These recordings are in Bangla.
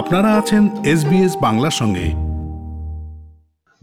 আপনারা আছেন এসবিএস বাংলার সঙ্গে।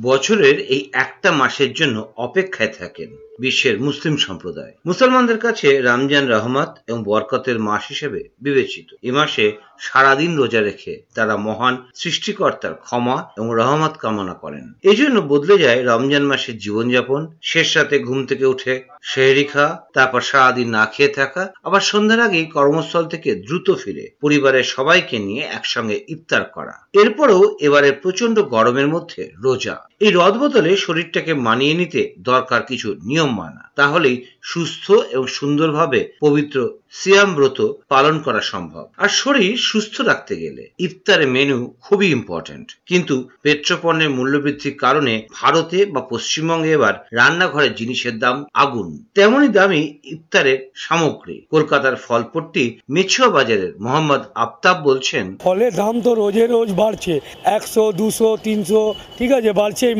বছরের এই একটা মাসের জন্য অপেক্ষায় থাকেন বিশ্বের মুসলিম সম্প্রদায়। মুসলমানদের কাছে রমজান রহমত এবং বরকতের মাস হিসেবে বিবেচিত। এ মাসে সারাদিন রোজা রেখে তারা মহান সৃষ্টিকর্তার ক্ষমা এবং রহমত কামনা করেন। এই জন্য বদলে যায় রমজান মাসের জীবনযাপন। শেষ রাতে ঘুম থেকে উঠে শেহরি খাওয়া, তারপর সারাদিন না খেয়ে থাকা, আবার সন্ধ্যার আগেই কর্মস্থল থেকে দ্রুত ফিরে পরিবারের সবাইকে নিয়ে একসঙ্গে ইফতার করা। এরপরও এবারের প্রচণ্ড গরমের মধ্যে রোজা। এই রদ বদলে শরীরটাকে মানিয়ে নিতে দরকার কিছু নিয়ম মানা। তাহলেই সুস্থ এবং সুন্দরভাবে পবিত্র সিয়াম ব্রত পালন করা সম্ভব। আর শরীর সুস্থ রাখতে গেলে ইফতারের মেনু খুবই ইম্পর্ট্যান্ট কিন্তু পেট্রোপণ্যের মূল্যবৃদ্ধির কারণে ভারতে বা পশ্চিমবঙ্গে এবার রান্নাঘরের জিনিসের দাম আগুন। তেমনই দামি ইফতারের সামগ্রী। কলকাতার ফলপট্টি মেছুয়া বাজারের মোহাম্মদ আফতাব বলছেন, ফলের দাম তো রোজে রোজ বাড়ছে। একশো, দুশো, তিনশো, ঠিক আছে বাড়ছে এই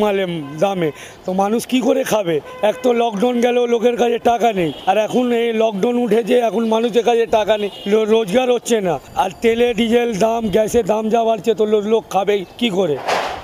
দামে। তো মানুষ কি করে খাবে? এক তো লকডাউন গেল, লোকের কাছে টাকা নেই। আর এখন এই লকডাউন উঠেছে, এখন মানুষের কাছে টাকা নেই। রোজগার হচ্ছে না। আর তেলে, ডিজেল দাম, গ্যাসের দাম যা বাড়ছে, তো লোক খাবে কি করে?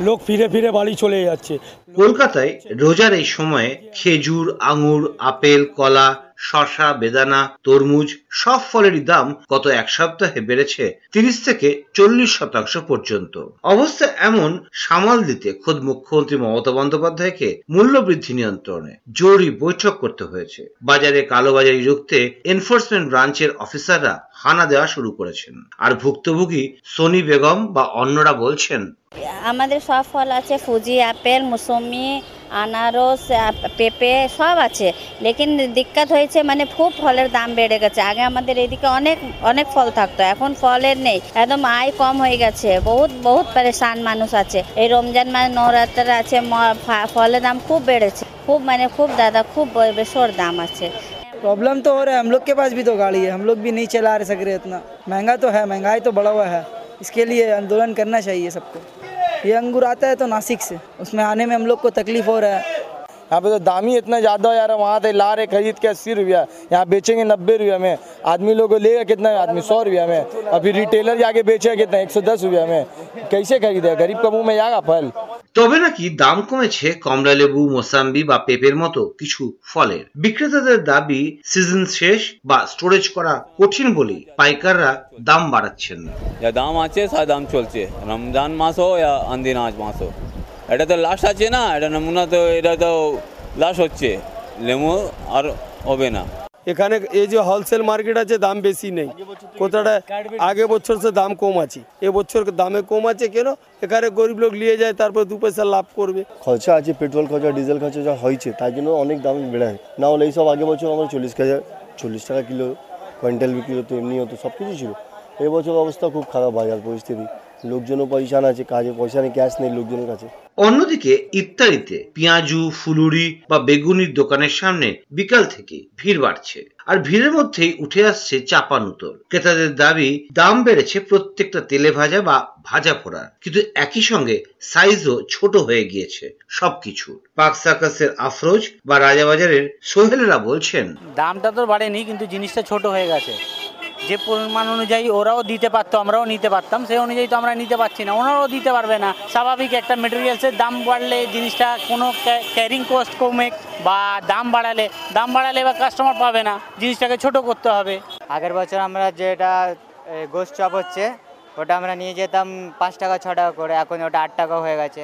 লোক ফিরে ফিরে বাড়ি চলে যাচ্ছে। কলকাতায় রোজার এই সময়ে খেজুর, আঙুর, আপেল, কলা শশা বেদানা, তরমুজ সব ফলেরই দাম গত এক সপ্তাহে বেড়েছে তিরিশ থেকে চল্লিশ শতাংশ পর্যন্ত। অবস্থা এমন সামাল দিতে খোদ মুখ্যমন্ত্রী মমতা বন্দ্যোপাধ্যায়কে মূল্য বৃদ্ধি নিয়ন্ত্রণে জরুরি বৈঠক করতে হয়েছে। বাজারে কালোবাজারি রুখতে এনফোর্সমেন্ট ব্রাঞ্চের অফিসাররা হানা দেওয়া শুরু করেছেন। আর ভুক্তভোগী সোনি বেগম বা অন্যরা বলছেন, আমাদের সব ফল আছে, ফুজি, আপেল মুসম্বি আনারস আপ- পেঁপে সব আছে লেকিন দিক্কত হয়েছে মানে খুব ফলের দাম বেড়ে গেছে আগে আমাদের এদিকে অনেক অনেক ফল থাকতো এখন ফলের নেই একদম আয় কম হয়ে গেছে বহুত বহুত পরেশান মানুষ আছে এই রমজান মাস নবরাত্র আছে ম- ফা- ফলের দাম খুব বেড়েছে খুব মানে খুব দাদা খুব বে- বেশর দাম আছে प्रॉब्लम तो हो रहा है हम लोग के पास भी तो गाड़ी है हम लोग भी नहीं चला रहे सक रहे इतना महंगा तो है महंगाई तो बढ़ा हुआ है इसके लिए आंदोलन करना चाहिए सबको ये अंगूर आता है तो नासिक से। उसमें आने में हम लोग को तकलीफ़ हो रहा है। यहाँ पे तो दाम ही इतना ज़्यादा यार वहाँ से ला रहे, खरीद के अस्सी रुपया। यहाँ बेचेंगे नब्बे रुपया में। आदमी लोग लेगा कितना, आदमी सौ रुपया में। अभी रिटेलर जाके बेचेगा कितना, एक सौ दस रुपया में। कैसे खरीदेगा? गरीब का मुँह में जाएगा फल। তবে নাকি দাম কমেছে কমলা লেবু, মোসাম্বি বা পেঁপের মতো কিছু ফলের। বিক্রেতাদের দাবি, সিজন শেষ বা স্টোরেজ করা কঠিন বলেই পাইকাররা দাম বাড়াচ্ছেন যা দাম আছে, সা দাম চলছে। রমজান মাস হোক ইয়া আন্দিনাজ মাস হোক এটা তো লাস্ট আছে না, এটা নমুনা তো, এটা তো লাস্ট হচ্ছে। লেমু আর হবে না। এখানে এই যে হোলসেল মার্কেট আছে দাম বেশি নেই। কোথাটা আগে বছর সে দাম কম আছে। এবছর দামে কম আছে কেন? এখানে গরিব লোক নিয়ে যায় তারপর দু পয়সা লাভ করবে। খরচা আছে পেট্রোল খরচা ডিজেল খরচা যা হয়েছে তার জন্য অনেক দাম বেড়ে না হলে এইসব আগে বছর আমার চল্লিশ হাজার চল্লিশ টাকা কিলো কুইন্টাল বিক্রি হতো এমনি হতো সব কিছু ছিল। এবছর অবস্থা খুব খারাপ বাজার পরিস্থিতি। লোকজনও পয়সা আছে কাজে পয়সা নেই ক্যাশ নেই লোকজনের কাছে। অন্যদিকে ইফতারিতে পেঁয়াজু ফুলুরি বা বেগুনির দোকানের সামনে বিকাল থেকে ভিড় বাড়ছে। আর ভিড়ের মধ্যেই উঠে আসছে চাপা চাপানুতর ক্রেতাদের দাবি দাম বেড়েছে প্রত্যেকটা তেলে ভাজা বা ভাজা পোড়ার কিন্তু একই সঙ্গে সাইজও ছোট হয়ে গিয়েছে সবকিছু পাক সার্কাসের আফরোজ বা রাজাবাজারের সোহেলেরা বলছেন দামটা তো বাড়েনি কিন্তু জিনিসটা ছোট হয়ে গেছে। যে পরিমাণ অনুযায়ী ওরাও দিতে পারতো, আমরাও নিতে পারতাম, সেই অনুযায়ী তো আমরা নিতে পারছি না, ওনারাও দিতে পারবে না। স্বাভাবিক একটা মেটেরিয়ালসের দাম বাড়লে জিনিসটা কোনো ক্যারিং কস্ট কমে বা দাম বাড়ালে দাম বাড়ালে বা কাস্টমার পাবে না, জিনিসটাকে ছোট করতে হবে। আগের বছর আমরা যেটা গোস্ট চপ হচ্ছে, ওটা আমরা নিয়ে যেতাম পাঁচ টাকা, ছ টাকা করে, এখন ওটা আট টাকা হয়ে গেছে।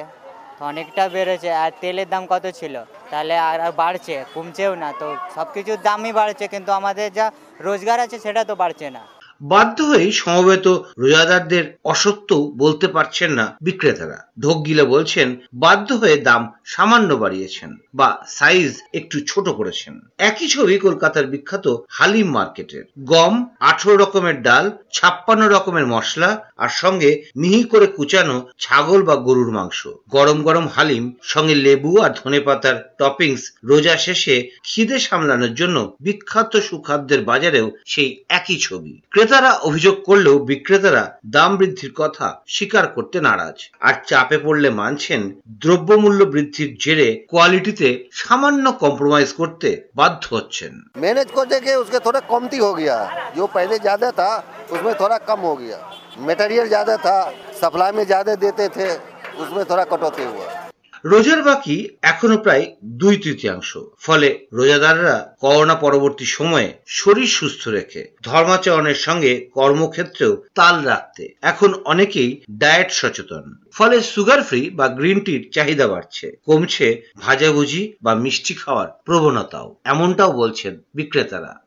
অনেকটা বেড়েছে, আর তেলের দাম কত ছিল? তাহলে আর বাড়ছে, কমছেও না, তো সব কিছুর দামই বাড়ছে, কিন্তু আমাদের যা রোজগার আছে সেটা তো বাড়ছে না। বাধ্য হয়েই সমবেত রোজাদারদের অসত্যও বলতে পারছেন না বিক্রেতারা। ঢোক গিলে বলছেন, বাধ্য হয়ে দাম সামান্য বাড়িয়েছেন বা সাইজ একটু ছোট করেছেন। একই ছবি কলকাতার বিখ্যাত হালিম মার্কেটের। গম, আঠারো রকমের ডাল, ছাপ্পান্ন রকমের মশলা আর সঙ্গে মিহি করে কুচানো ছাগল বা গরুর মাংস। গরম গরম হালিম, সঙ্গে লেবু আর ধনেপাতার টপিংস রোজা শেষে খিদে সামলানোর জন্য বিখ্যাত সুখাদ্যের বাজারেও সেই একই ছবি। ক্রেতারা অভিযোগ করলেও বিক্রেতারা দাম বৃদ্ধির কথা স্বীকার করতে নারাজ আর চাপে পড়লে মানছেন দ্রব্যমূল্য বৃদ্ধির জেরে কোয়ালিটিতে সামান্য কম্প্রোমাইজ করতে বাধ্য হচ্ছেন मैनेज को देखे उसके थोड़ा कमती हो गया जो पहले ज़्यादा था उसमें थोड़ा कम हो गया मटेरियल ज़्यादा था सप्लाई में ज़्यादा देते थे उसमें थोड़ा कटौती हुआ রোজার বাকি এখনও প্রায় দুই তৃতীয়াংশ। ফলে রোজাদাররা করোনা পরবর্তী সময়ে শরীর সুস্থ রেখে ধর্মাচরণের সঙ্গে কর্মক্ষেত্রেও তাল রাখতে এখন অনেকেই ডায়েট সচেতন। ফলে সুগার ফ্রি বা গ্রিন টির চাহিদা বাড়ছে। কমছে ভাজাভুজি বা মিষ্টি খাওয়ার প্রবণতাও। এমনটাও বলছেন বিক্রেতারা।